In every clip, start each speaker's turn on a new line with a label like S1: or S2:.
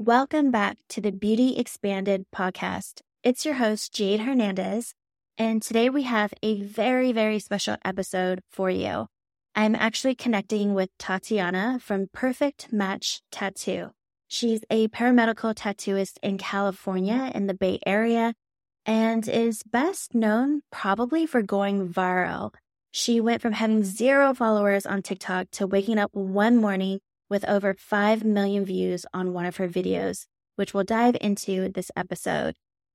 S1: Welcome back to the Beauty Expanded podcast. It's your host, Jayd Hernandez, and today we have a very, very special episode for you. I'm actually connecting with Tatianna from Perfect Match Tattoo. She's a paramedical tattooist in California in the Bay Area and is best known probably for going viral. She went from having zero followers on TikTok to waking up one morning with over 5 million views on one of her videos, which we'll dive into this episode.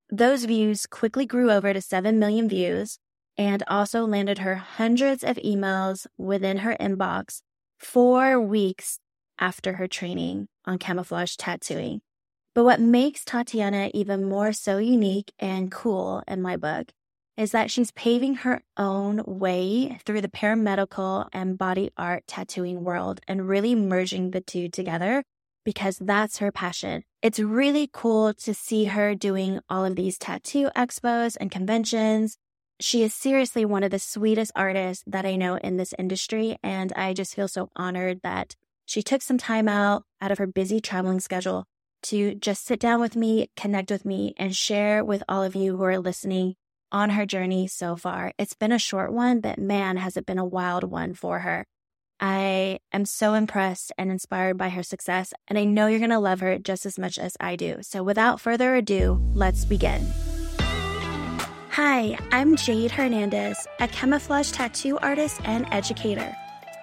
S1: Those views quickly grew over to 7 million views and also landed her hundreds of emails within her inbox four weeks after her training on camouflage tattooing. But what makes Tatianna even more so unique and cool in my book is that she's paving her own way through the paramedical and body art tattooing world and really merging the two together because that's her passion. It's really cool to see her doing all of these tattoo expos and conventions. She is seriously one of the sweetest artists that I know in this industry. And I just feel so honored that she took some time out out of her busy traveling schedule to just sit down with me, connect with me, and share with all of you who are listening on her journey so far. It's been a short one, but man, has it been a wild one for her. I am so impressed and inspired by her success, and I know you're going to love her just as much as I do. So, without further ado, let's begin. Hi, I'm Jayd Hernandez, a camouflage tattoo artist and educator.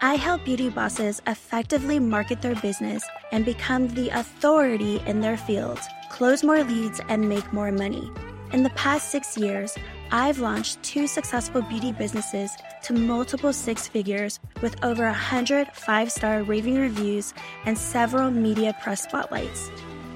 S1: I help beauty bosses effectively market their business and become the authority in their field, close more leads, and make more money. In the past six years, I've launched two successful beauty businesses to multiple six figures with over 100 five star raving reviews and several media press spotlights.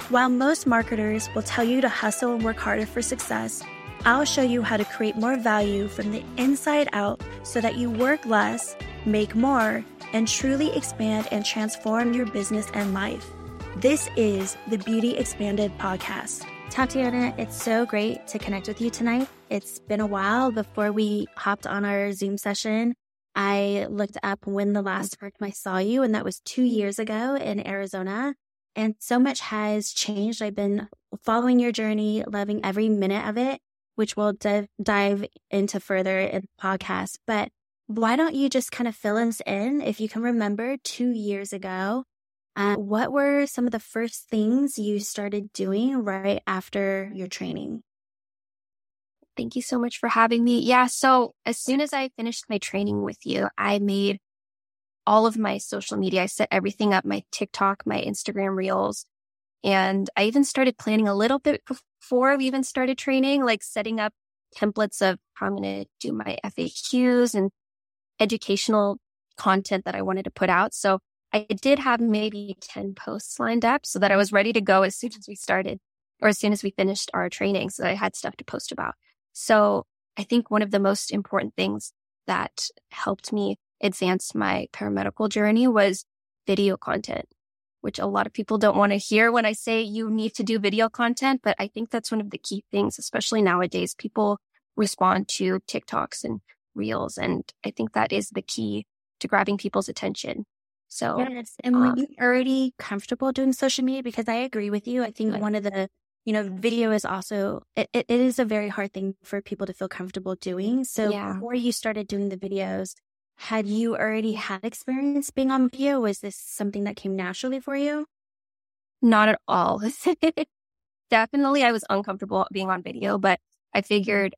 S1: While most marketers will tell you to hustle and work harder for success, I'll show you how to create more value from the inside out so that you work less, make more, and truly expand and transform your business and life. This is the Beauty Expanded podcast. Tatianna, it's so great to connect with you tonight. It's been a while before we hopped on our Zoom session. I looked up when the last time I saw you, and that was two years ago in Arizona. And so much has changed. I've been following your journey, loving every minute of it, which we'll d- dive into further in the podcast. But why don't you just kind of fill us in if you can remember two years ago? Uh, what were some of the first things you started doing right after your training?
S2: Thank you so much for having me. Yeah. So as soon as I finished my training with you, I made all of my social media. I set everything up, my TikTok, my Instagram reels. And I even started planning a little bit before we even started training, like setting up templates of how I'm going to do my FAQs and educational content that I wanted to put out. So I did have maybe 10 posts lined up so that I was ready to go as soon as we started or as soon as we finished our training. So I had stuff to post about. So I think one of the most important things that helped me advance my paramedical journey was video content, which a lot of people don't want to hear when I say you need to do video content. But I think that's one of the key things, especially nowadays. People respond to TikToks and reels. And I think that is the key to grabbing people's attention. So,
S1: yes. And were um, you already comfortable doing social media? Because I agree with you. I think one of the, you know, video is also, it, it is a very hard thing for people to feel comfortable doing. So yeah. before you started doing the videos, had you already had experience being on video? Was this something that came naturally for you?
S2: Not at all. Definitely, I was uncomfortable being on video, but I figured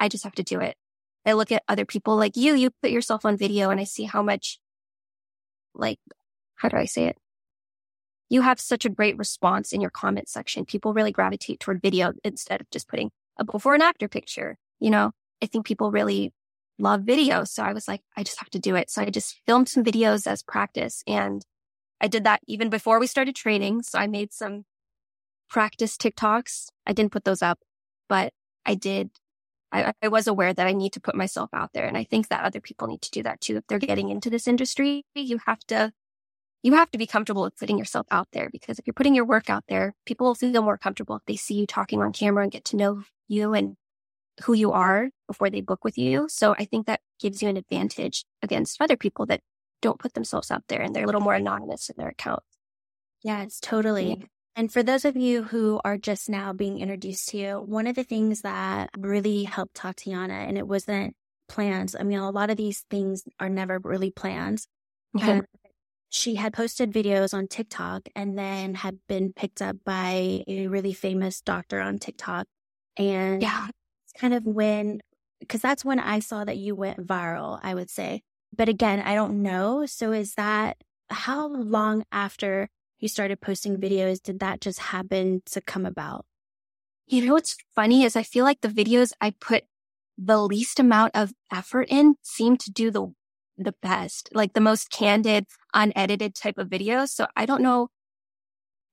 S2: I just have to do it. I look at other people like you, you put yourself on video and I see how much like, how do I say it? You have such a great response in your comment section. People really gravitate toward video instead of just putting a before and after picture. You know, I think people really love video. So I was like, I just have to do it. So I just filmed some videos as practice. And I did that even before we started training. So I made some practice TikToks. I didn't put those up, but I did I, I was aware that I need to put myself out there. And I think that other people need to do that too. If they're getting into this industry, you have to, you have to be comfortable with putting yourself out there because if you're putting your work out there, people will feel more comfortable if they see you talking on camera and get to know you and who you are before they book with you. So I think that gives you an advantage against other people that don't put themselves out there and they're a little more anonymous in their account.
S1: Yes, totally. And for those of you who are just now being introduced to you, one of the things that really helped Tatianna, and it wasn't plans. I mean, a lot of these things are never really planned.
S2: Okay.
S1: She had posted videos on TikTok and then had been picked up by a really famous doctor on TikTok. And
S2: Yeah.
S1: it's kind of when, because that's when I saw that you went viral, I would say. But again, I don't know. So is that how long after you started posting videos did that just happen to come about?
S2: You know what's funny is I feel like the videos I put the least amount of effort in seem to do the the best, like the most candid, unedited type of videos. So I don't know.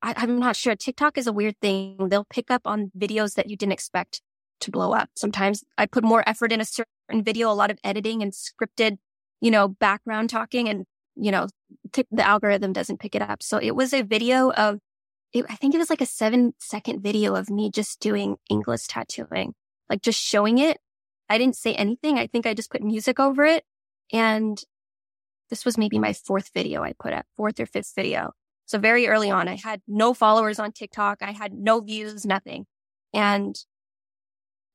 S2: I, I'm not sure. TikTok is a weird thing. They'll pick up on videos that you didn't expect to blow up. Sometimes I put more effort in a certain video, a lot of editing and scripted, you know, background talking, and you know, t- the algorithm doesn't pick it up. So it was a video of, it, I think it was like a seven second video of me just doing inkless tattooing, like just showing it. I didn't say anything. I think I just put music over it. And this was maybe my fourth video I put up, fourth or fifth video. So very early on, I had no followers on TikTok. I had no views, nothing. And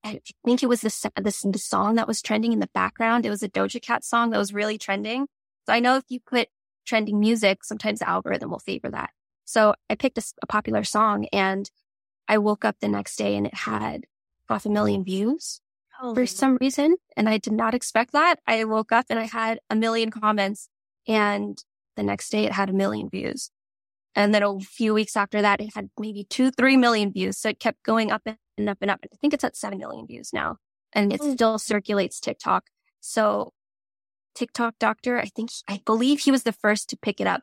S2: I think it was this, this, the song that was trending in the background. It was a Doja Cat song that was really trending. So I know if you put trending music, sometimes the algorithm will favor that. So I picked a, a popular song and I woke up the next day and it had half a million views for oh. some reason. And I did not expect that. I woke up and I had a million comments and the next day it had a million views. And then a few weeks after that, it had maybe two, three million views. So it kept going up and up and up. I think it's at seven million views now and it
S1: Oh.
S2: still circulates TikTok. So TikTok doctor, I think, I believe he was the first to pick it up.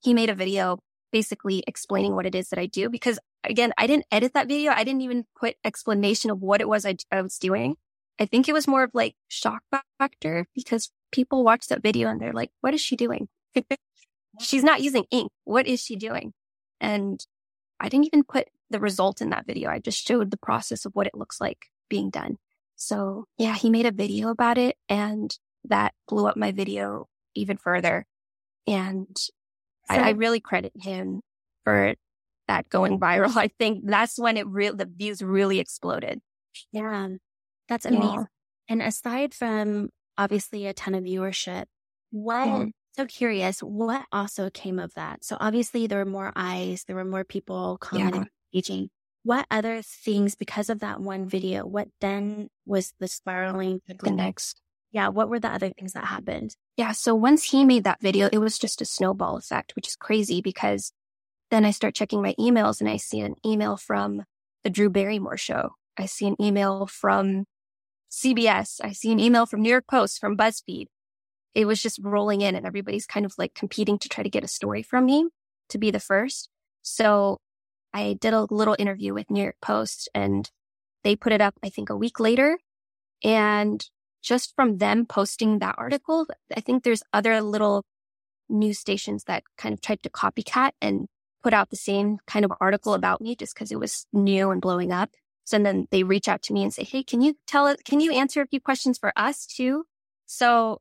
S2: He made a video basically explaining what it is that I do because again, I didn't edit that video. I didn't even put explanation of what it was I, I was doing. I think it was more of like shock factor because people watch that video and they're like, what is she doing? She's not using ink. What is she doing? And I didn't even put the result in that video. I just showed the process of what it looks like being done. So yeah, he made a video about it and that blew up my video even further. And I, I really credit him for that going viral. I think that's when it real the views really exploded.
S1: Yeah, that's
S2: Yeah.
S1: amazing. And aside from obviously a ton of viewership, what,
S2: Mhm.
S1: so curious, what also came of that? So obviously there were more eyes, there were more people commenting, engaging. What other things, because of that one video, what then was the spiraling?
S2: The next.
S1: Yeah, what were the other things that happened?
S2: Yeah. So once he made that video, it was just a snowball effect, which is crazy because then I start checking my emails and I see an email from the Drew Barrymore show. I see an email from CBS. I see an email from New York Post, from BuzzFeed. It was just rolling in and everybody's kind of like competing to try to get a story from me to be the first. So I did a little interview with New York Post and they put it up, I think a week later. And just from them posting that article, I think there's other little news stations that kind of tried to copycat and put out the same kind of article about me just because it was new and blowing up. So then they reach out to me and say, Hey, can you tell it, can you answer a few questions for us too? So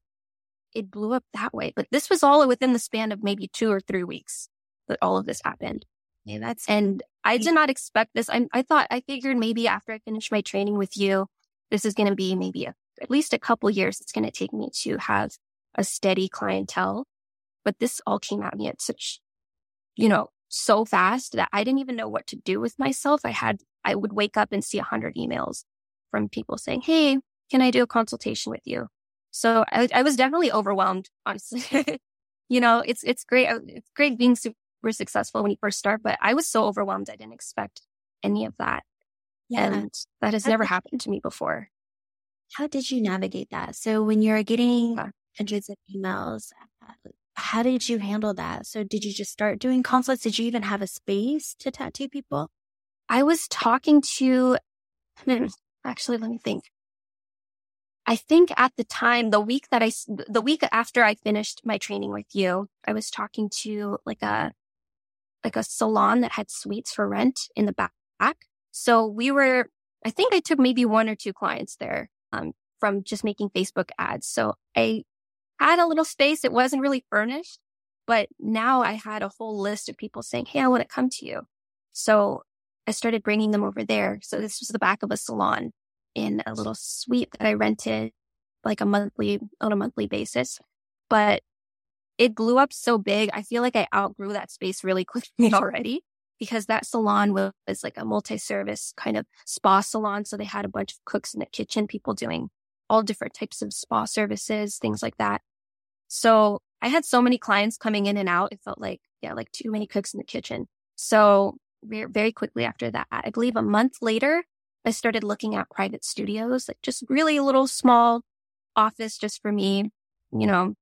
S2: it blew up that way. But this was all within the span of maybe two or three weeks that all of this happened.
S1: Yeah, that's
S2: And I did not expect this. I, I thought, I figured maybe after I finish my training with you, this is going to be maybe a, at least a couple years it's going to take me to have a steady clientele. But this all came at me at such, you know, so fast that I didn't even know what to do with myself. I had, I would wake up and see a hundred emails from people saying, Hey, can I do a consultation with you? So I, I was definitely overwhelmed, honestly. you know, it's, it's great. It's great being super successful when you first start, but I was so overwhelmed. I didn't expect any of that.
S1: yeah.
S2: And that has
S1: How
S2: never
S1: did-
S2: happened to me before.
S1: How did you navigate that? So when you're getting hundreds of emails, uh, how did you handle that? So did you just start doing consults? Did you even have a space to tattoo people?
S2: I was talking to, actually, let me think. I think at the time, the week that I, the week after I finished my training with you, I was talking to like a, like a salon that had suites for rent in the back. So we were, I think I took maybe one or two clients there, um, from just making Facebook ads. So I had a little space. It wasn't really furnished, but now I had a whole list of people saying, Hey, I want to come to you. So I started bringing them over there. So this was the back of a salon in a little suite that I rented like a monthly, on a monthly basis. But it blew up so big. I feel like I outgrew that space really quickly already because that salon was, was like a multi-service kind of spa salon. So they had a bunch of cooks in the kitchen, people doing all different types of spa services, things like that. So I had so many clients coming in and out. It felt like, yeah, like too many cooks in the kitchen. So very quickly after that, I believe a month later, I started looking at private studios, like just really a little small office just for me, you know.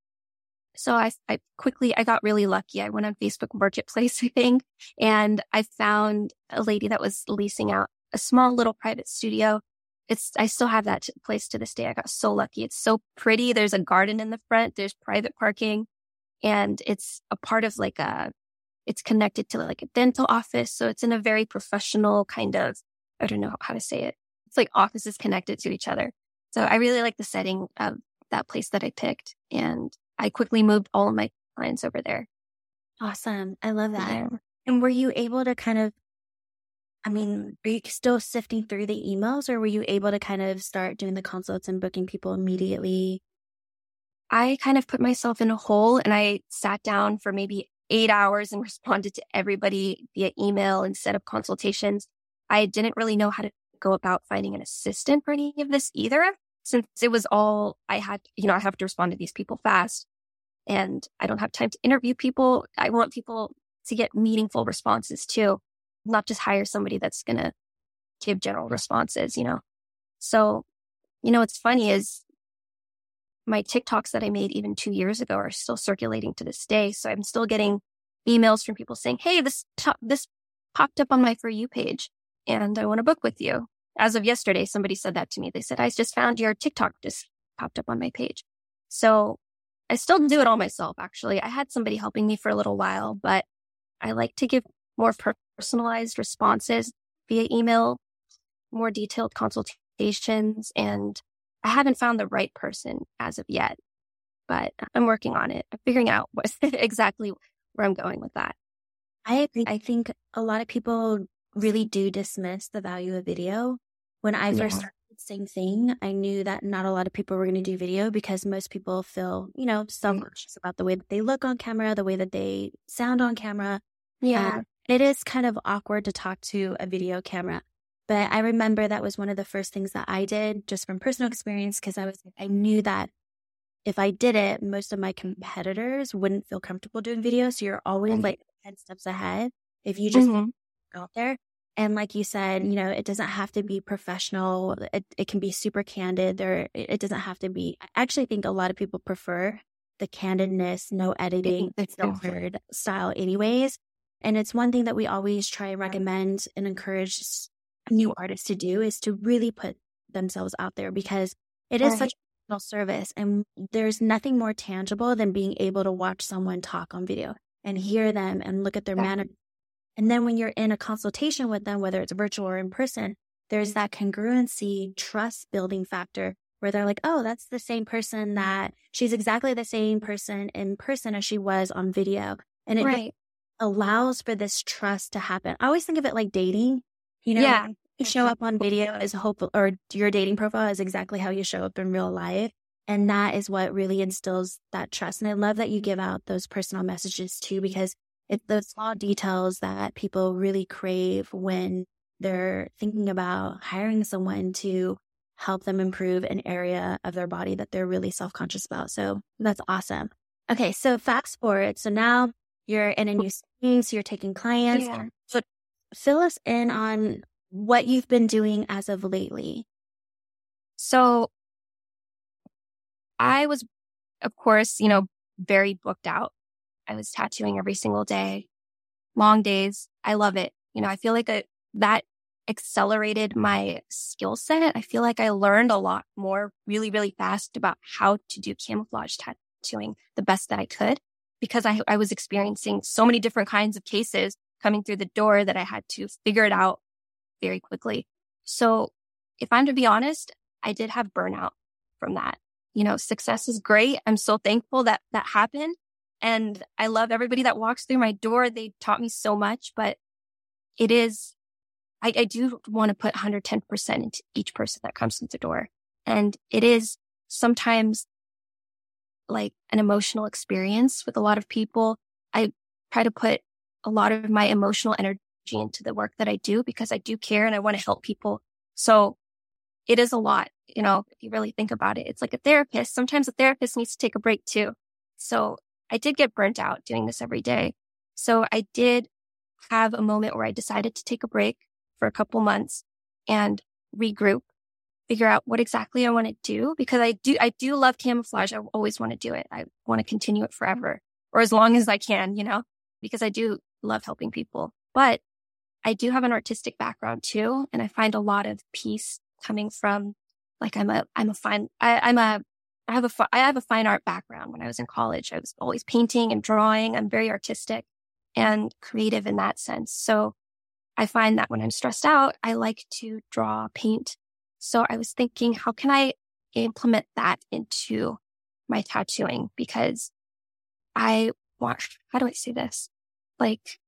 S2: So I, I quickly, I got really lucky. I went on Facebook Marketplace, I think, and I found a lady that was leasing out a small little private studio. It's, I still have that place to this day. I got so lucky. It's so pretty. There's a garden in the front. There's private parking and it's a part of like a it's connected to like a dental office. So it's in a very professional kind of, I don't know how to say it. It's like offices connected to each other. So I really like the setting of that place that I picked. And I quickly moved all of my clients over there.
S1: Awesome. I love that. Yeah. And were you able to kind of, I mean, are you still sifting through the emails or were you able to kind of start doing the consults and booking people immediately?
S2: I kind of put myself in a hole and I sat down for maybe eight hours and responded to everybody via email instead of consultations. I didn't really know how to go about finding an assistant for any of this either, since it was all I had, you know, I have to respond to these people fast and I don't have time to interview people. I want people to get meaningful responses too, not just hire somebody that's going to give general responses, you know? So, you know, what's funny is my TikToks that I made even two years ago are still circulating to this day. So I'm still getting emails from people saying, Hey, this, this popped up on my For You page and I want to book with you. As of yesterday, somebody said that to me. They said, I just found your TikTok just popped up on my page. So I still do it all myself, actually. I had somebody helping me for a little while, but I like to give more personalized responses via email, more detailed consultations, and I haven't found the right person as of yet, but I'm working on it. I'm figuring out what exactly where I'm going with that.
S1: I agree. I think a lot of people really do dismiss the value of video. When I first started, same thing. I knew that not a lot of people were going to do video because most people feel, you know, self conscious about the way that they look on camera, the way that they sound on camera.
S2: Yeah.
S1: Um, it is kind of awkward to talk to a video camera. But I remember that was one of the first things that I did just from personal experience because I was, I knew that if I did it, most of my competitors wouldn't feel comfortable doing video. So you're always mm-hmm. like 10 steps ahead if you just mm-hmm. go out there. And like you said, you know, it doesn't have to be professional. It, it can be super candid or it doesn't have to be. I actually think a lot of people prefer the candidness, no editing, filtered style anyways. And it's one thing that we always try and recommend and encourage new artists to do is to really put themselves out there because it is right. such a service and there's nothing more tangible than being able to watch someone talk on video and hear them and look at their yeah. manner. And then when you're in a consultation with them, whether it's virtual or in person, there's that congruency, trust building factor where they're like, oh, that's the same person that she's exactly the same person in person as she was on video. And it right. Allows for this trust to happen. I always think of it like dating. You know,
S2: yeah.
S1: you show up on video as hope or your dating profile is exactly how you show up in real life. And that is what really instills that trust. And I love that you give out those personal messages too, because it's those small details that people really crave when they're thinking about hiring someone to help them improve an area of their body that they're really self conscious about. So that's awesome. Okay. So fast forward. So now you're in a new space, you're taking clients. Yeah. So fill us in on what you've been doing as of lately.
S2: So I was, of course, you know, very booked out. I was tattooing every single day, long days. I love it. You know, I feel like a, that accelerated my skill set. I feel like I learned a lot more really, really fast about how to do camouflage tattooing the best that I could because I, I was experiencing so many different kinds of cases coming through the door that I had to figure it out very quickly. So if I'm to be honest, I did have burnout from that. You know, success is great. I'm so thankful that that happened. And I love everybody that walks through my door. They taught me so much, but it is, I, I do want to put 110% into each person that comes through the door. And it is sometimes like an emotional experience with a lot of people. I try to put a lot of my emotional energy into the work that I do because I do care and I want to help people. So it is a lot, you know, if you really think about it. It's like a therapist. Sometimes a therapist needs to take a break too. So I did get burnt out doing this every day. So I did have a moment where I decided to take a break for a couple months and regroup, figure out what exactly I want to do because I do, I do love camouflage. I always want to do it. I want to continue it forever or as long as I can, you know, because I do love helping people. But I do have an artistic background too. And I find a lot of peace coming from like I'm a, I'm a fine, I, I'm a, I have a, I have a fine art background. When I was in college, I was always painting and drawing. I'm very artistic and creative in that sense. So I find that when I'm stressed out, I like to draw, paint. So I was thinking, how can I implement that into my tattooing? Because I want, how do I say this? Like,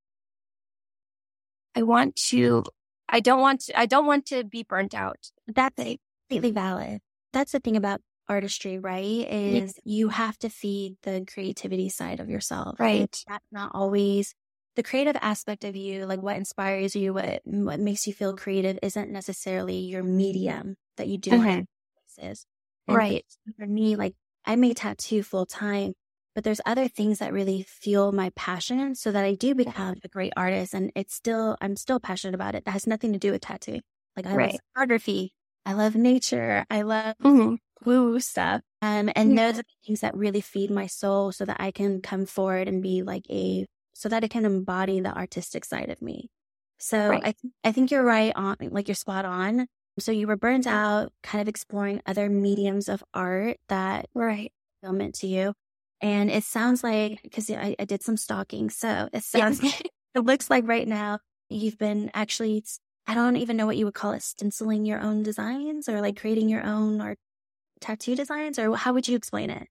S2: I want to, I don't want to, I don't want to be burnt out.
S1: That's completely valid. That's the thing about artistry, right? Is yeah. you have to feed the creativity side of yourself.
S2: Right.
S1: That's not always the creative aspect of you, like what inspires you, what what makes you feel creative isn't necessarily your medium that you do
S2: mm-hmm.
S1: is.
S2: right.
S1: For me, like I may tattoo full time, but there's other things that really fuel my passion so that I do become a great artist. And it's still, I'm still passionate about it. That has nothing to do with tattooing. Like I right. love photography. I love nature. I love mm-hmm. woo stuff. Um, and yeah. those are the things that really feed my soul so that I can come forward and be like a, so that it can embody the artistic side of me. So right. I, th- I think you're right on, like you're spot on. So you were burnt out, kind of exploring other mediums of art that
S2: right
S1: fulfillment to you. And it sounds like, because I, I, did some stalking. So it sounds, it looks like right now you've been actually, I don't even know what you would call it, stenciling your own designs or like creating your own art tattoo designs or how would you explain it?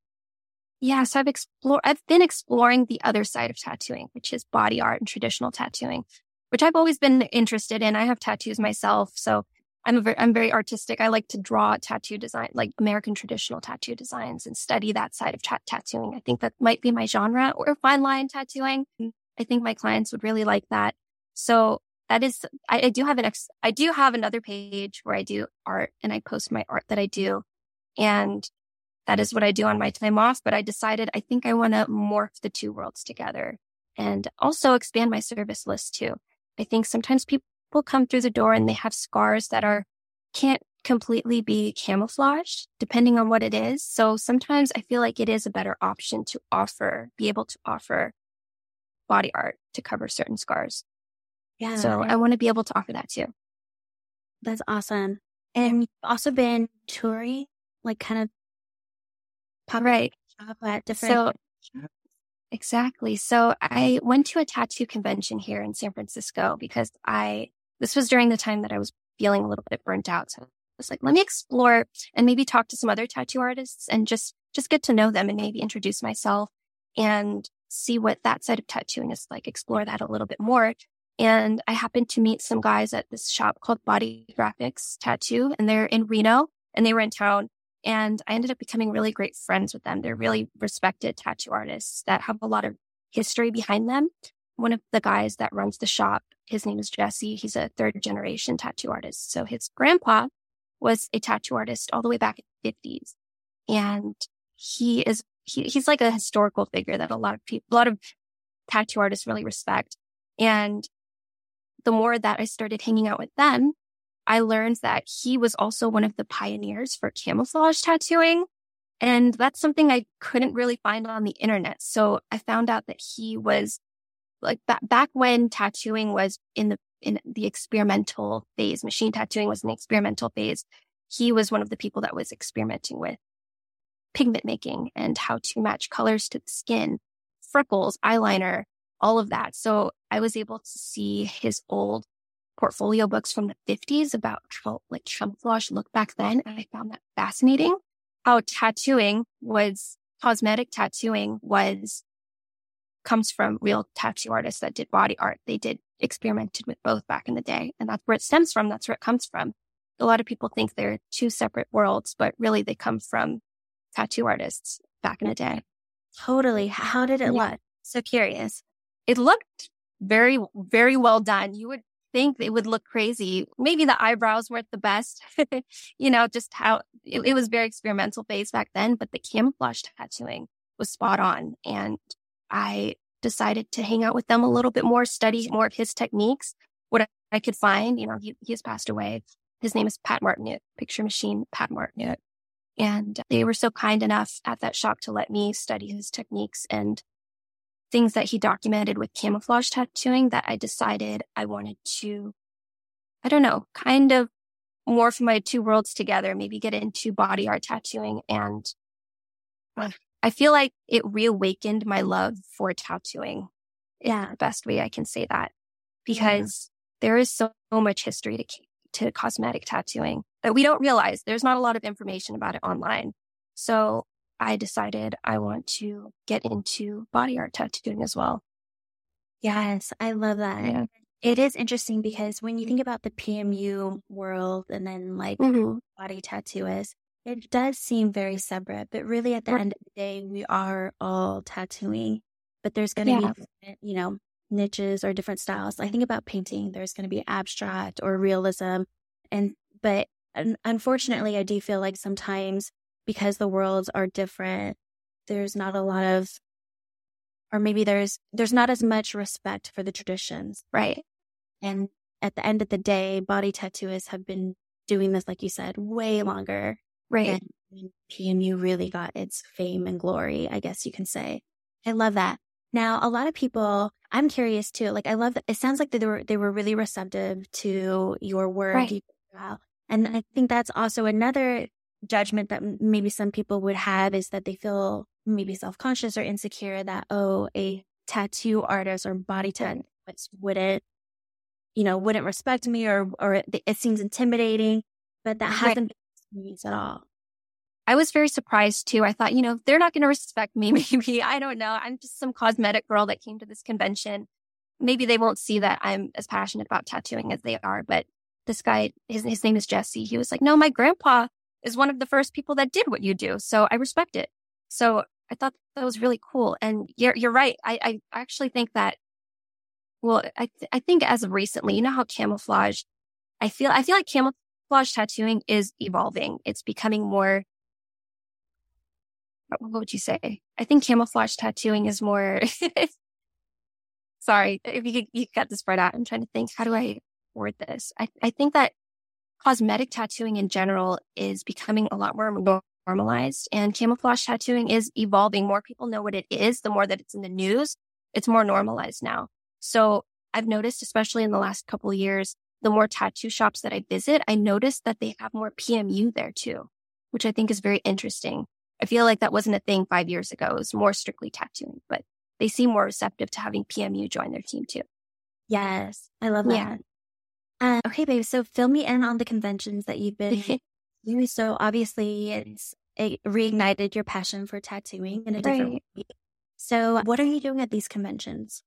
S2: Yeah. So I've explored, I've been exploring the other side of tattooing, which is body art and traditional tattooing, which I've always been interested in. I have tattoos myself. So I'm very, I'm very artistic. I like to draw tattoo design, like American traditional tattoo designs and study that side of ta- tattooing. I think that might be my genre or fine line tattooing. I think my clients would really like that. So that is, I, I do have an ex, I do have another page where I do art and I post my art that I do. And that is what I do on my time off. But I decided I think I want to morph the two worlds together and also expand my service list too. I think sometimes people come through the door and they have scars that are can't completely be camouflaged depending on what it is. So sometimes I feel like it is a better option to offer, be able to offer body art to cover certain scars.
S1: Yeah.
S2: So I want to be able to offer that too.
S1: That's awesome. And you've also been touring, like kind of
S2: right
S1: at different.
S2: So exactly. So I went to a tattoo convention here in San Francisco because I this was during the time that I was feeling a little bit burnt out. So I was like, let me explore and maybe talk to some other tattoo artists and just, just get to know them and maybe introduce myself and see what that side of tattooing is like, explore that a little bit more. And I happened to meet some guys at this shop called Body Graphics Tattoo and they're in Reno and they were in town. And I ended up becoming really great friends with them. They're really respected tattoo artists that have a lot of history behind them one of the guys that runs the shop, his name is Jesse. He's a third generation tattoo artist. So his grandpa was a tattoo artist all the way back in the 50s. And he is, he, he's like a historical figure that a lot of people, a lot of tattoo artists really respect. And the more that I started hanging out with them, I learned that he was also one of the pioneers for camouflage tattooing. And that's something I couldn't really find on the internet. So I found out that he was like back when tattooing was in the in the experimental phase, machine tattooing was in the experimental phase. He was one of the people that was experimenting with pigment making and how to match colors to the skin, freckles, eyeliner, all of that. So I was able to see his old portfolio books from the 50s about how like camouflage looked back then. And I found that fascinating how tattooing was cosmetic tattooing was comes from real tattoo artists that did body art. They did experimented with both back in the day. And that's where it stems from. That's where it comes from. A lot of people think they're two separate worlds, but really they come from tattoo artists back in the day.
S1: Totally. How did it yeah. look?
S2: So curious. It looked very, very well done. You would think it would look crazy. Maybe the eyebrows weren't the best, you know, just how it, it was very experimental phase back then, but the camouflage tattooing was spot on. And I decided to hang out with them a little bit more, study more of his techniques, what I could find. You know, he, he has passed away. His name is Pat Martinet, Picture Machine Pat Martinet. And they were so kind enough at that shop to let me study his techniques and things that he documented with camouflage tattooing that I decided I wanted to, I don't know, kind of morph my two worlds together, maybe get into body art tattooing. And I feel like it reawakened my love for tattooing. Yeah, best way I can say that because yeah. there is so, so much history to to cosmetic tattooing that we don't realize. There's not a lot of information about it online. So I decided I want to get into body art tattooing as well.
S1: Yes, I love that. Yeah. It is interesting because when you think about the PMU world and then like mm-hmm. body tattooists, it does seem very separate, but really at the end of the day, we are all tattooing, but there's going to yeah. be, you know, niches or different styles. I think about painting, there's going to be abstract or realism. And, but unfortunately, I do feel like sometimes because the worlds are different, there's not a lot of, or maybe there's, there's not as much respect for the traditions.
S2: Right.
S1: And at the end of the day, body tattooists have been doing this, like you said, way longer.
S2: Right.
S1: And PMU really got its fame and glory, I guess you can say. I love that. Now, a lot of people, I'm curious too. Like, I love that. It sounds like they were they were really receptive to your work.
S2: Right.
S1: And I think that's also another judgment that maybe some people would have is that they feel maybe self conscious or insecure that oh, a tattoo artist or body tattoo wouldn't, you know, wouldn't respect me or or it, it seems intimidating. But that hasn't right. been experience at all.
S2: I was very surprised too. I thought, you know, they're not going to respect me. Maybe I don't know. I'm just some cosmetic girl that came to this convention. Maybe they won't see that I'm as passionate about tattooing as they are. But this guy, his his name is Jesse. He was like, no, my grandpa is one of the first people that did what you do, so I respect it. So I thought that was really cool. And you're you're right. I I actually think that. Well, I th- I think as of recently, you know how camouflage. I feel I feel like camouflage tattooing is evolving. It's becoming more what would you say? I think camouflage tattooing is more. Sorry, if you you got this spread out. I'm trying to think. How do I word this? I, I think that cosmetic tattooing in general is becoming a lot more normalized and camouflage tattooing is evolving. More people know what it is. The more that it's in the news, it's more normalized now. So I've noticed, especially in the last couple of years, the more tattoo shops that I visit, I noticed that they have more PMU there too, which I think is very interesting. I feel like that wasn't a thing five years ago. It was more strictly tattooing, but they seem more receptive to having PMU join their team too.
S1: Yes, I love that. Yeah. Uh, okay, babe. So fill me in on the conventions that you've been doing. So obviously, it's it reignited your passion for tattooing in a different right. way. So, what are you doing at these conventions?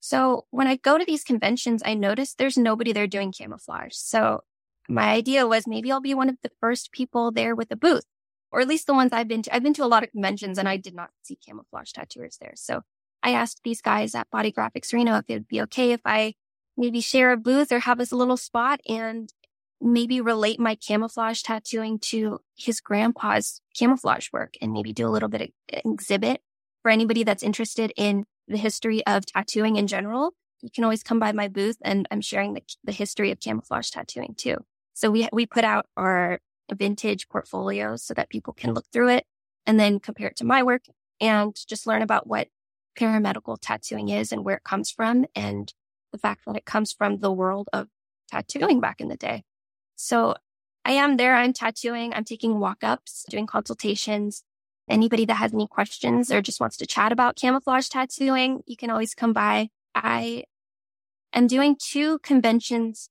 S2: So, when I go to these conventions, I notice there's nobody there doing camouflage. So, my idea was maybe I'll be one of the first people there with a booth or at least the ones I've been to. I've been to a lot of conventions and I did not see camouflage tattooers there. So I asked these guys at Body Graphics Reno if it would be okay if I maybe share a booth or have us a little spot and maybe relate my camouflage tattooing to his grandpa's camouflage work and maybe do a little bit of exhibit for anybody that's interested in the history of tattooing in general. You can always come by my booth and I'm sharing the, the history of camouflage tattooing too. So we, we put out our vintage portfolios so that people can look through it and then compare it to my work and just learn about what paramedical tattooing is and where it comes from and the fact that it comes from the world of tattooing back in the day. So I am there. I'm tattooing. I'm taking walk ups, doing consultations. Anybody that has any questions or just wants to chat about camouflage tattooing, you can always come by. I am doing two conventions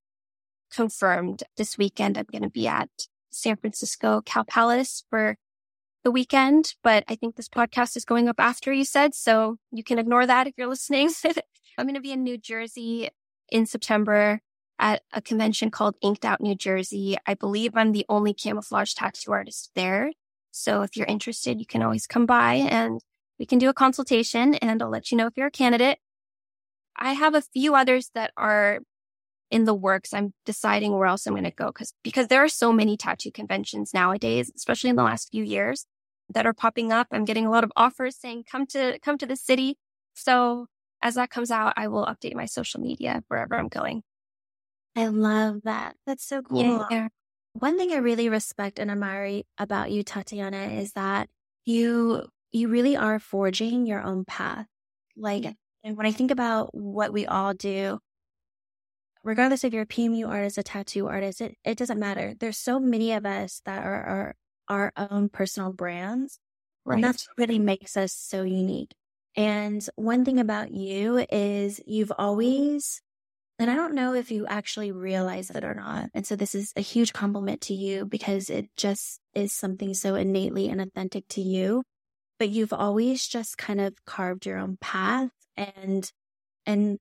S2: confirmed this weekend. I'm going to be at San Francisco Cow Palace for the weekend, but I think this podcast is going up after you said, so you can ignore that if you're listening. I'm going to be in New Jersey in September at a convention called Inked Out New Jersey. I believe I'm the only camouflage tattoo artist there. So if you're interested, you can always come by and we can do a consultation and I'll let you know if you're a candidate. I have a few others that are in the works. I'm deciding where else I'm going to go because because there are so many tattoo conventions nowadays, especially in the last few years that are popping up. I'm getting a lot of offers saying come to come to the city. So as that comes out, I will update my social media wherever I'm going.
S1: I love that. That's so cool. Yeah, yeah. One thing I really respect and admire about you, Tatianna, is that you you really are forging your own path. Like, and when I think about what we all do, regardless if you're a PMU artist, a tattoo artist, it, it doesn't matter. There's so many of us that are, are our own personal brands. Right. And that's what really makes us so unique. And one thing about you is you've always, and I don't know if you actually realize it or not. And so this is a huge compliment to you because it just is something so innately and authentic to you. But you've always just kind of carved your own path and, and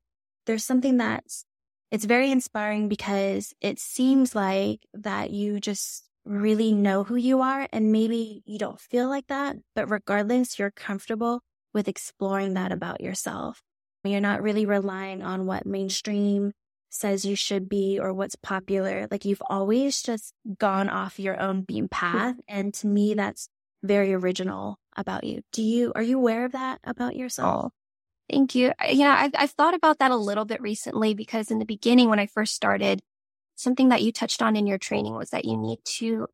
S1: there's something that's, it's very inspiring because it seems like that you just really know who you are and maybe you don't feel like that, but regardless, you're comfortable with exploring that about yourself. You're not really relying on what mainstream says you should be or what's popular. Like you've always just gone off your own beam path. And to me, that's very original about you. Do you, are you aware of that about yourself? Oh,
S2: thank you. Yeah, I've, I've thought about that a little bit recently because in the beginning, when I first started, something that you touched on in your training was that you need to,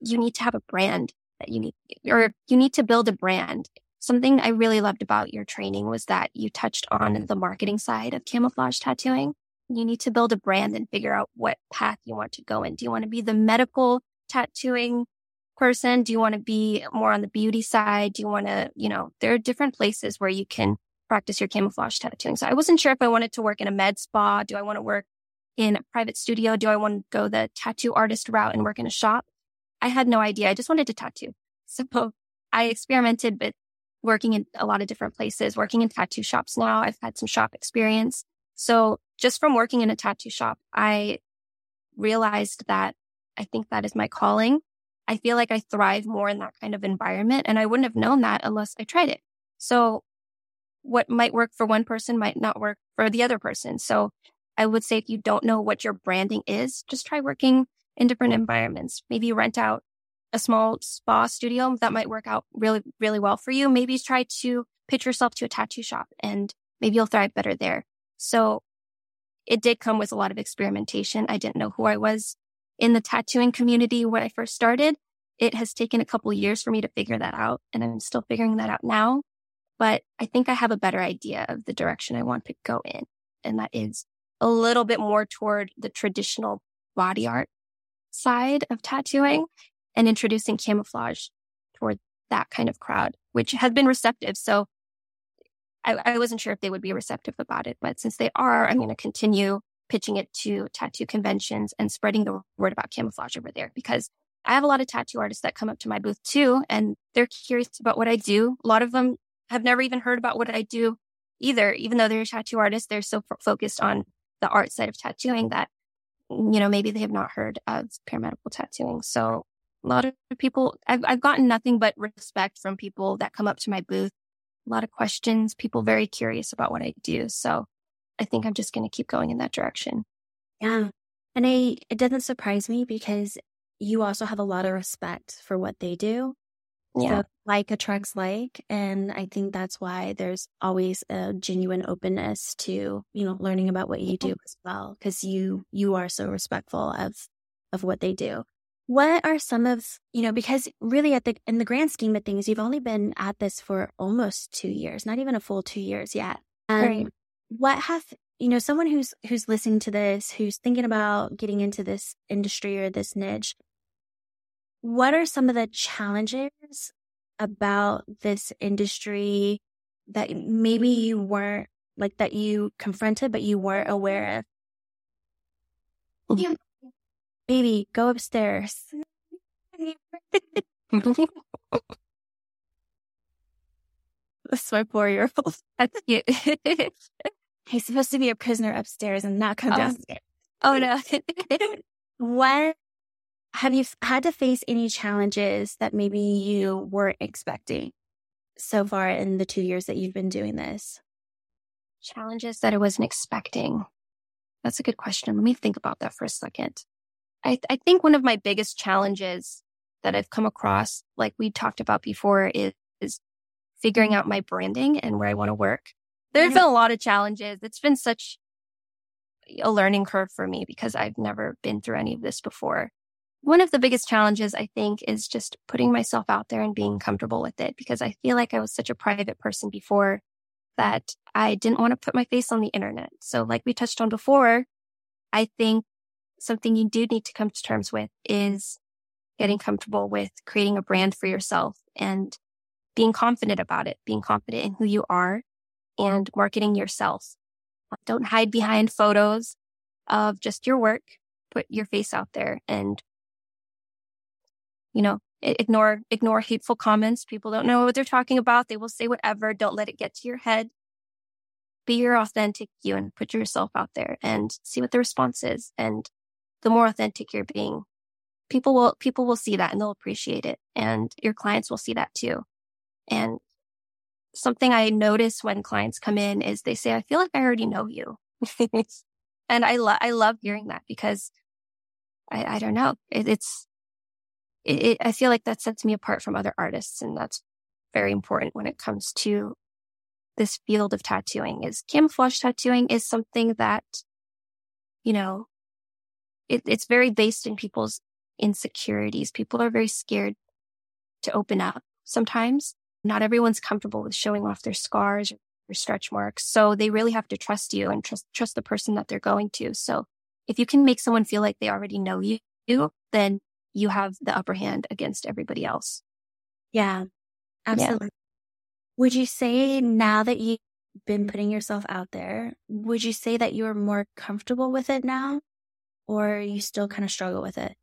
S2: you need to have a brand that you need, or you need to build a brand. Something I really loved about your training was that you touched on the marketing side of camouflage tattooing. You need to build a brand and figure out what path you want to go in. Do you want to be the medical tattooing person? Do you want to be more on the beauty side? Do you want to, you know, there are different places where you can practice your camouflage tattooing. So I wasn't sure if I wanted to work in a med spa. Do I want to work in a private studio? Do I want to go the tattoo artist route and work in a shop? I had no idea. I just wanted to tattoo. So I experimented with working in a lot of different places, working in tattoo shops now. I've had some shop experience. So just from working in a tattoo shop, I realized that I think that is my calling. I feel like I thrive more in that kind of environment and I wouldn't have known that unless I tried it. So what might work for one person might not work for the other person. So I would say if you don't know what your branding is, just try working in different mm-hmm. environments. Maybe rent out a small spa studio that might work out really, really well for you. Maybe try to pitch yourself to a tattoo shop and maybe you'll thrive better there. So it did come with a lot of experimentation. I didn't know who I was in the tattooing community when I first started. It has taken a couple years for me to figure that out and I'm still figuring that out now. But I think I have a better idea of the direction I want to go in. And that is a little bit more toward the traditional body art side of tattooing and introducing camouflage toward that kind of crowd, which has been receptive. So I, I wasn't sure if they would be receptive about it, but since they are, I'm going to continue pitching it to tattoo conventions and spreading the word about camouflage over there because I have a lot of tattoo artists that come up to my booth too, and they're curious about what I do. A lot of them have never even heard about what I do either, even though they're tattoo artists. They're so f- focused on the art side of tattooing that, you know, maybe they have not heard of paramedical tattooing. So a lot of people, I've, I've gotten nothing but respect from people that come up to my booth. A lot of questions, people very curious about what I do. So I think I'm just going to keep going in that direction.
S1: Yeah. And I, it doesn't surprise me because you also have a lot of respect for what they do. Yeah. So like attracts like. And I think that's why there's always a genuine openness to, you know, learning about what you do as well. Cause you, you are so respectful of, of what they do. What are some of, you know, because really at the, in the grand scheme of things, you've only been at this for almost two years, not even a full two years yet. And right. Um, what have, you know, someone who's, who's listening to this, who's thinking about getting into this industry or this niche, what are some of the challenges about this industry that maybe you weren't like that you confronted, but you weren't aware of? Yeah. Baby, go upstairs. That's my four year old.
S2: That's cute.
S1: he's supposed to be a prisoner upstairs and not come
S2: Oh.
S1: downstairs.
S2: Oh no.
S1: What have you had to face any challenges that maybe you weren't expecting so far in the two years that you've been doing this?
S2: Challenges that I wasn't expecting. That's a good question. Let me think about that for a second. I, I think one of my biggest challenges that I've come across, like we talked about before, is, is figuring out my branding and where I want to work. There's been a lot of challenges. It's been such a learning curve for me because I've never been through any of this before. One of the biggest challenges, I think, is just putting myself out there and being comfortable with it because I feel like I was such a private person before that I didn't want to put my face on the internet. So, like we touched on before, I think something you do need to come to terms with is getting comfortable with creating a brand for yourself and being confident about it, being confident in who you are and marketing yourself. Don't hide behind photos of just your work. Put your face out there and, you know, ignore, ignore hateful comments. People don't know what they're talking about. They will say whatever. Don't let it get to your head. Be your authentic you and put yourself out there and see what the response is. And the more authentic you're being, people will, people will see that and they'll appreciate it. And your clients will see that too. And something I notice when clients come in is they say, I feel like I already know you. and I love, I love hearing that because I, I don't know. It, it's, it, it, I feel like that sets me apart from other artists. And that's very important when it comes to this field of tattooing is camouflage tattooing is something that, you know, it, it's very based in people's insecurities. People are very scared to open up sometimes. Not everyone's comfortable with showing off their scars or stretch marks. So they really have to trust you and trust, trust the person that they're going to. So if you can make someone feel like they already know you, then you have the upper hand against everybody else.
S1: Yeah, absolutely. Would you say now that you've been putting yourself out there, would you say that you're more comfortable with it now or you still kind of struggle with it?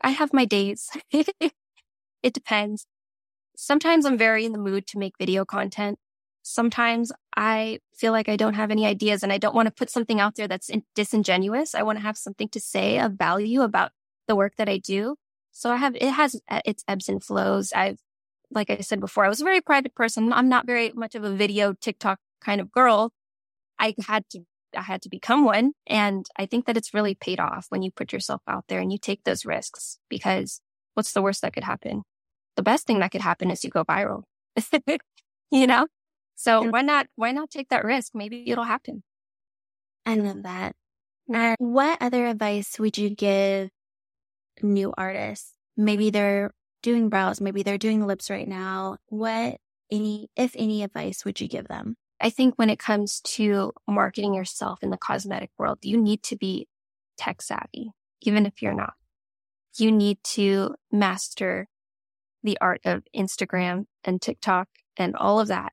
S2: I have my days. it depends. Sometimes I'm very in the mood to make video content. Sometimes I feel like I don't have any ideas and I don't want to put something out there that's disingenuous. I want to have something to say of value about the work that I do. So I have, it has uh, its ebbs and flows. I've, like I said before, I was a very private person. I'm not very much of a video TikTok kind of girl. I had to I had to become one. And I think that it's really paid off when you put yourself out there and you take those risks because what's the worst that could happen? The best thing that could happen is you go viral, you know? So why not, why not take that risk? Maybe it'll happen.
S1: I love that. And what other advice would you give new artists? Maybe they're doing brows, maybe they're doing lips right now. What any, if any advice would you give them?
S2: I think when it comes to marketing yourself in the cosmetic world, you need to be tech savvy, even if you're not. You need to master the art of Instagram and TikTok and all of that.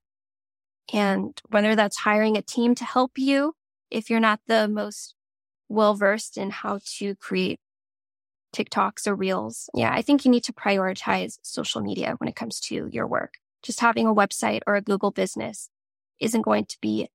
S2: And whether that's hiring a team to help you, if you're not the most well versed in how to create TikToks or reels. Yeah, I think you need to prioritize social media when it comes to your work. Just having a website or a Google business isn't going to be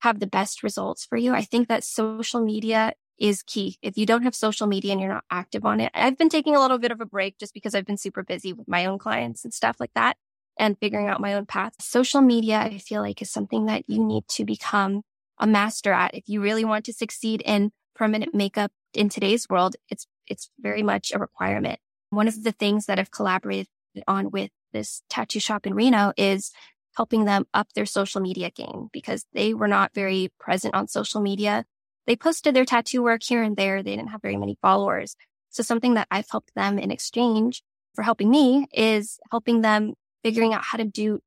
S2: have the best results for you. I think that social media is key. If you don't have social media and you're not active on it, I've been taking a little bit of a break just because I've been super busy with my own clients and stuff like that and figuring out my own path. Social media, I feel like is something that you need to become a master at. If you really want to succeed in permanent makeup in today's world, it's, it's very much a requirement. One of the things that I've collaborated on with this tattoo shop in Reno is helping them up their social media game because they were not very present on social media. They posted their tattoo work here and there. They didn't have very many followers. So something that I've helped them in exchange for helping me is helping them figuring out how to do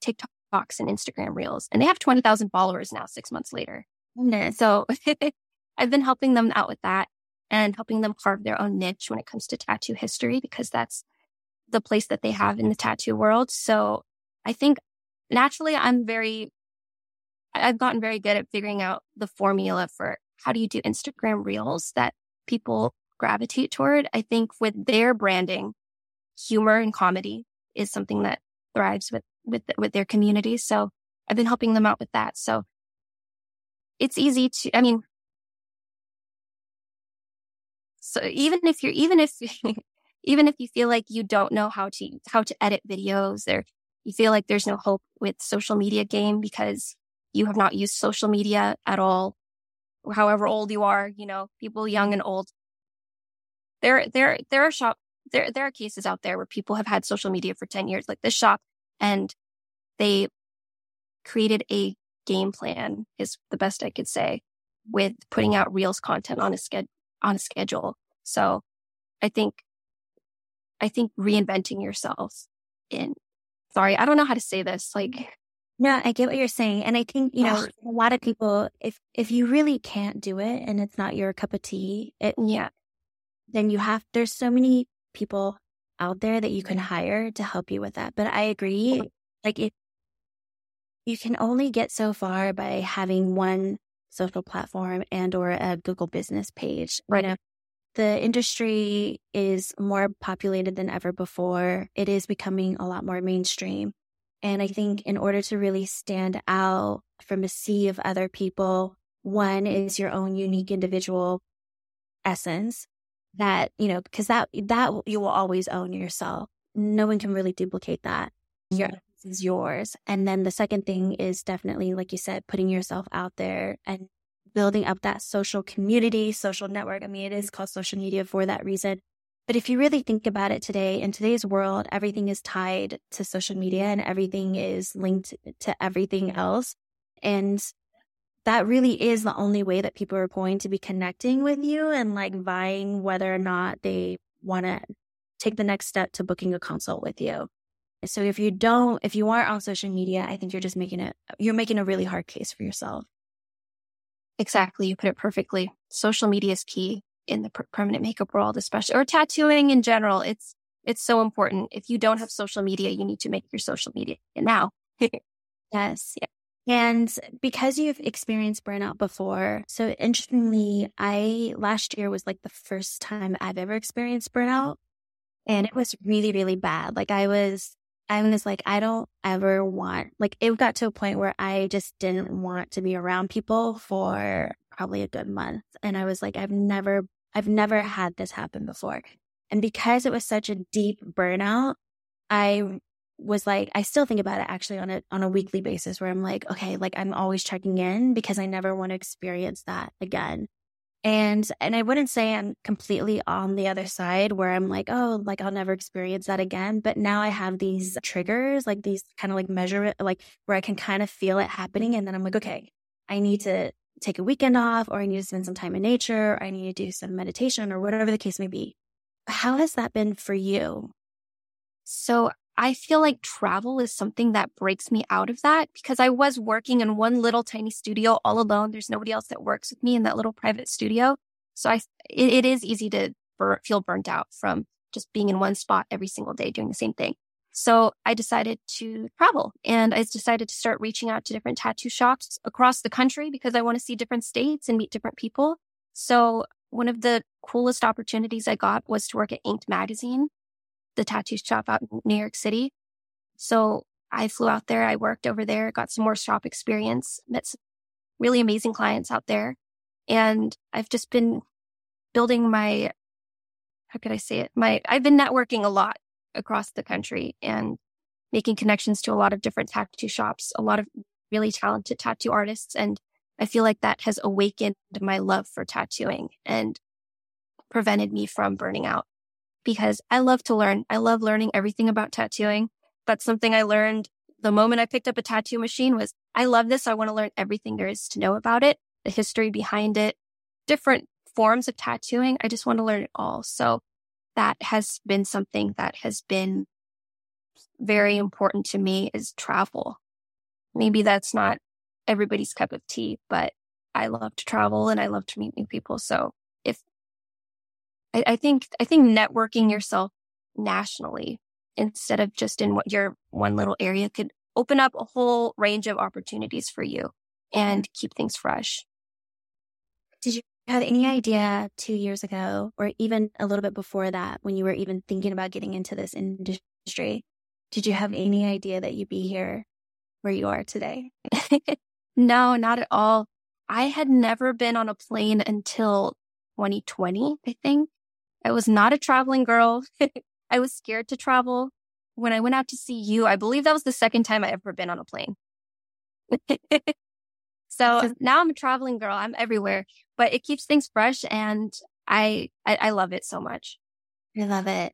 S2: TikToks and Instagram reels. And they have 20,000 followers now, six months later. So I've been helping them out with that and helping them carve their own niche when it comes to tattoo history because that's the place that they have in the tattoo world. So I think naturally I'm very, I've gotten very good at figuring out the formula for how do you do Instagram reels that people gravitate toward. I think with their branding, humor and comedy is something that thrives with, with, with their community. So I've been helping them out with that. So it's easy to, I mean, so even if you're, even if, even if you feel like you don't know how to, how to edit videos or you feel like there's no hope with social media game because you have not used social media at all, however old you are, you know, people young and old. There, there, there are shop, there, there are cases out there where people have had social media for 10 years, like this shop, and they created a game plan is the best I could say with putting out reels content on a schedule, on a schedule. So I think, I think reinventing yourself in, sorry, I don't know how to say this. Like,
S1: no, I get what you're saying. And I think, you know, a lot of people, if, if you really can't do it and it's not your cup of tea, it,
S2: yeah,
S1: then you have, there's so many people out there that you can hire to help you with that. But I agree. Like if you can only get so far by having one social platform and or a Google business page.
S2: Right.
S1: You know, the industry is more populated than ever before. It is becoming a lot more mainstream. And I think in order to really stand out from a sea of other people, one is your own unique individual essence that, you know, because that, that you will always own yourself. No one can really duplicate that. Your is yours. And then the second thing is definitely, like you said, putting yourself out there and building up that social community, social network. I mean, it is called social media for that reason. But if you really think about it today, in today's world, everything is tied to social media and everything is linked to everything else. And that really is the only way that people are going to be connecting with you and like vying whether or not they want to take the next step to booking a consult with you. So if you don't, if you aren't on social media, I think you're just making it, you're making a really hard case for yourself.
S2: Exactly. You put it perfectly. Social media is key in the per- permanent makeup world, especially, or tattooing in general. It's, it's so important. If you don't have social media, you need to make your social media now.
S1: yes. Yeah. And because you've experienced burnout before, so interestingly, I last year was like the first time I've ever experienced burnout. And it was really, really bad. Like I was I was like, I don't ever want, like, it got to a point where I just didn't want to be around people for probably a good month. And I was like, I've never, I've never had this happen before. And because it was such a deep burnout, I was like, I still think about it actually on a, on a weekly basis where I'm like, okay, like I'm always checking in because I never want to experience that again. And, and I wouldn't say I'm completely on the other side where I'm like, oh, like I'll never experience that again. But now I have these triggers, like these kind of like measure like where I can kind of feel it happening. And then I'm like, okay, I need to take a weekend off or I need to spend some time in nature. Or I need to do some meditation or whatever the case may be. How has that been for you?
S2: So I feel like travel is something that breaks me out of that because I was working in one little tiny studio all alone. There's nobody else that works with me in that little private studio. So I, it, it is easy to bur- feel burnt out from just being in one spot every single day doing the same thing. So I decided to travel and I decided to start reaching out to different tattoo shops across the country because I want to see different states and meet different people. So one of the coolest opportunities I got was to work at Inked Magazine the tattoo shop out in New York City. So I flew out there. I worked over there, got some more shop experience, met some really amazing clients out there. And I've just been building my, how could I say it? My, I've been networking a lot across the country and making connections to a lot of different tattoo shops, a lot of really talented tattoo artists. And I feel like that has awakened my love for tattooing and prevented me from burning out because I love to learn. I love learning everything about tattooing. That's something I learned the moment I picked up a tattoo machine was I love this. I want to learn everything there is to know about it, the history behind it, different forms of tattooing. I just want to learn it all. So that has been something that has been very important to me is travel. Maybe that's not everybody's cup of tea, but I love to travel and I love to meet new people. So I, I think I think networking yourself nationally instead of just in what your one little area could open up a whole range of opportunities for you and keep things fresh.
S1: Did you have any idea two years ago, or even a little bit before that, when you were even thinking about getting into this industry? Did you have any idea that you'd be here where you are today?
S2: no, not at all. I had never been on a plane until 2020, I think. I was not a traveling girl. I was scared to travel. When I went out to see you, I believe that was the second time I ever been on a plane. so now I'm a traveling girl. I'm everywhere, but it keeps things fresh and I, I, I love it so much.
S1: I love it.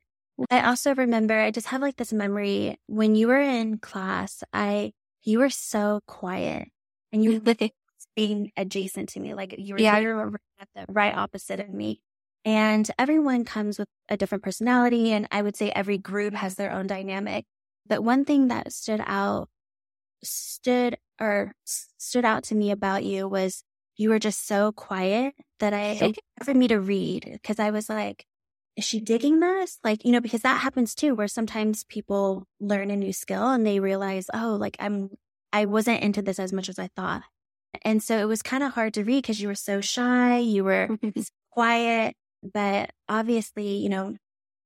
S1: I also remember I just have like this memory when you were in class, I you were so quiet and you were being adjacent to me. Like you were
S2: yeah, I remember
S1: the right opposite of me. And everyone comes with a different personality. And I would say every group has their own dynamic. But one thing that stood out, stood or stood out to me about you was you were just so quiet that I, it for me to read because I was like, is she digging this? Like, you know, because that happens too, where sometimes people learn a new skill and they realize, oh, like I'm, I wasn't into this as much as I thought. And so it was kind of hard to read because you were so shy, you were quiet, but obviously, you know,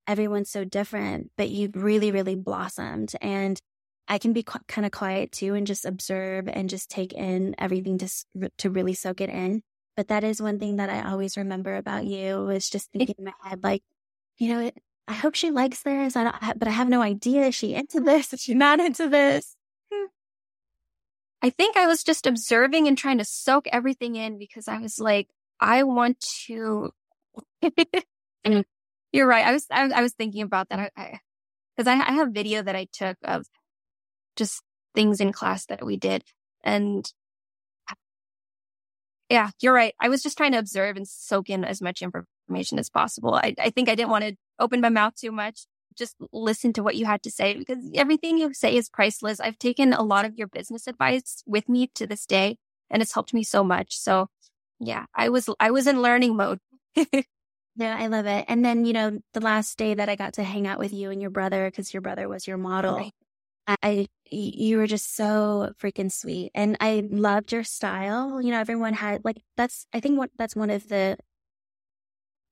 S1: everyone's so different, but you really, really blossomed. And I can be qu- kind of quiet too and just observe and just take in everything to, to really soak it in. But that is one thing that I always remember about you was just thinking in my head, like, you know, I hope she likes this. I don't, but I have no idea. Is she into this? Is she not into this?
S2: Hmm. I think I was just observing and trying to soak everything in because I was like, I want to. You're right. I was, I, I was thinking about that. Because I, I, I have video that I took of just things in class that we did. And yeah, you're right. I was just trying to observe and soak in as much information information as possible. I, I think I didn't want to open my mouth too much. Just listen to what you had to say because everything you say is priceless. I've taken a lot of your business advice with me to this day and it's helped me so much. So yeah, I was, I was in learning mode.
S1: yeah, I love it. And then, you know, the last day that I got to hang out with you and your brother, because your brother was your model, right. I, you were just so freaking sweet. And I loved your style. You know, everyone had like, that's, I think what, that's one of the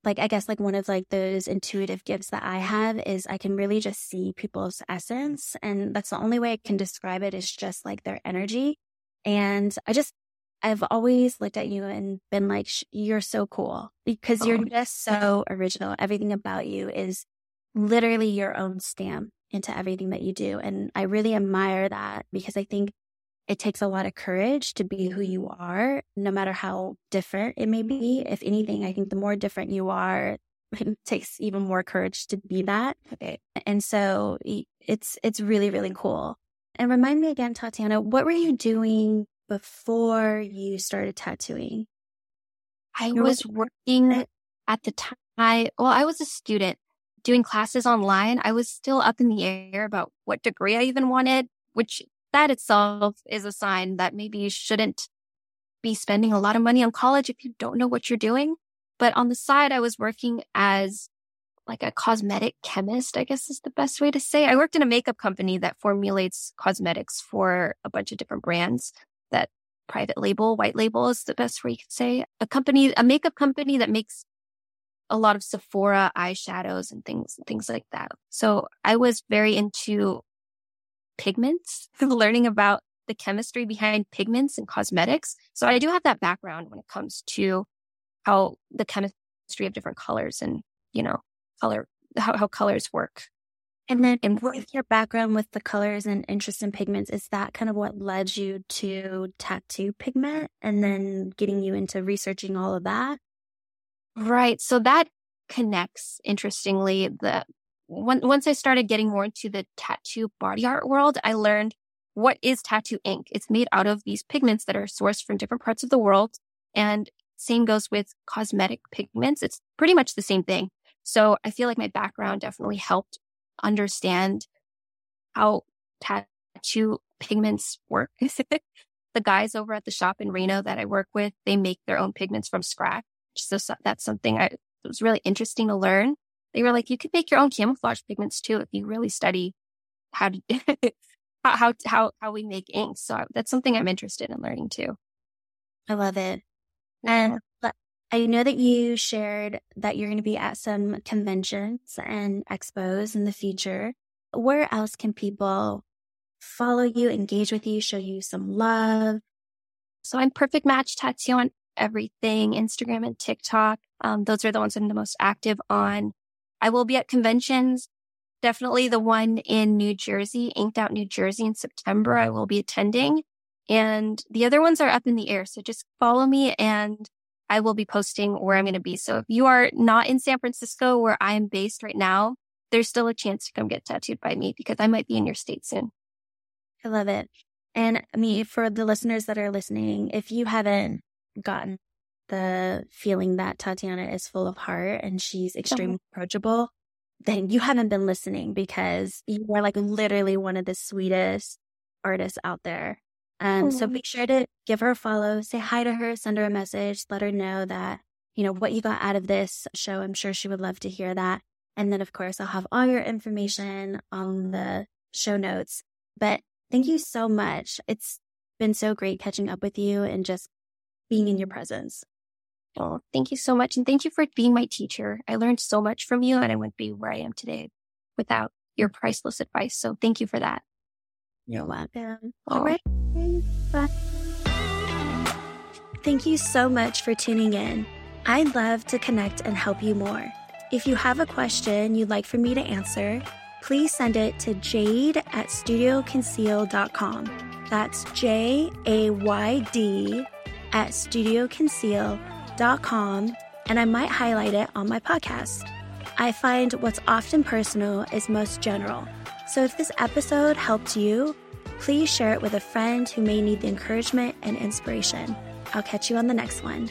S1: like I guess like one of like those intuitive gifts that I have is I can really just see people's essence and that's the only way I can describe it is just like their energy. And I just I've always looked at you and been like you're so cool because you're oh. just so original. Everything about you is literally your own stamp into everything that you do and I really admire that because I think it takes a lot of courage to be who you are, no matter how different it may be. If anything, I think the more different you are, it takes even more courage to be that. Okay. And so it's, it's really, really cool. And remind me again, Tatianna, what were you doing before you started tattooing?
S2: I was working at the time. I, well, I was a student doing classes online. I was still up in the air about what degree I even wanted, which that itself is a sign that maybe you shouldn't be spending a lot of money on college if you don't know what you're doing. But on the side, I was working as like a cosmetic chemist, I guess is the best way to say. I worked in a makeup company that formulates cosmetics for a bunch of different brands that private label, white label is the best way you could say. A company, a makeup company that makes a lot of Sephora eyeshadows and things, things like that. So I was very into pigments, learning about the chemistry behind pigments and cosmetics. So I do have that background when it comes to how the chemistry of different colors and, you know, color, how, how colors work.
S1: And then and with your background with the colors and interest in pigments, is that kind of what led you to tattoo pigment and then getting you into researching all of that?
S2: Right. So that connects interestingly the when, once I started getting more into the tattoo body art world, I learned what is tattoo ink. It's made out of these pigments that are sourced from different parts of the world. And same goes with cosmetic pigments. It's pretty much the same thing. So I feel like my background definitely helped understand how tattoo pigments work. the guys over at the shop in Reno that I work with, they make their own pigments from scratch. So that's something I, it was really interesting to learn they were like, you could make your own camouflage pigments too if you really study how to how how how we make inks. So that's something I'm interested in learning too.
S1: I love it. And I know that you shared that you're going to be at some conventions and expos in the future. Where else can people follow you, engage with you, show you some love?
S2: So I'm Perfect Match Tattoo on everything Instagram and TikTok. Um, those are the ones I'm the most active on. I will be at conventions. Definitely the one in New Jersey, Inked Out New Jersey in September. I will be attending. And the other ones are up in the air. So just follow me and I will be posting where I'm going to be. So if you are not in San Francisco where I am based right now, there's still a chance to come get tattooed by me because I might be in your state soon.
S1: I love it. And I mean, for the listeners that are listening, if you haven't gotten the feeling that Tatianna is full of heart and she's extremely approachable, then you haven't been listening because you are like literally one of the sweetest artists out there. Um, so be sure to give her a follow, say hi to her, send her a message, let her know that, you know, what you got out of this show. I'm sure she would love to hear that. And then, of course, I'll have all your information on the show notes. But thank you so much. It's been so great catching up with you and just being in your presence.
S2: Oh, thank you so much. And thank you for being my teacher. I learned so much from you and I wouldn't be where I am today without your priceless advice. So thank you for that.
S1: You're welcome. All right. Bye. Thank you so much for tuning in. I'd love to connect and help you more. If you have a question you'd like for me to answer, please send it to jayd at studioconceal.com. That's J A Y D at studioconceal.com, and I might highlight it on my podcast. I find what's often personal is most general. So if this episode helped you, please share it with a friend who may need the encouragement and inspiration. I'll catch you on the next one.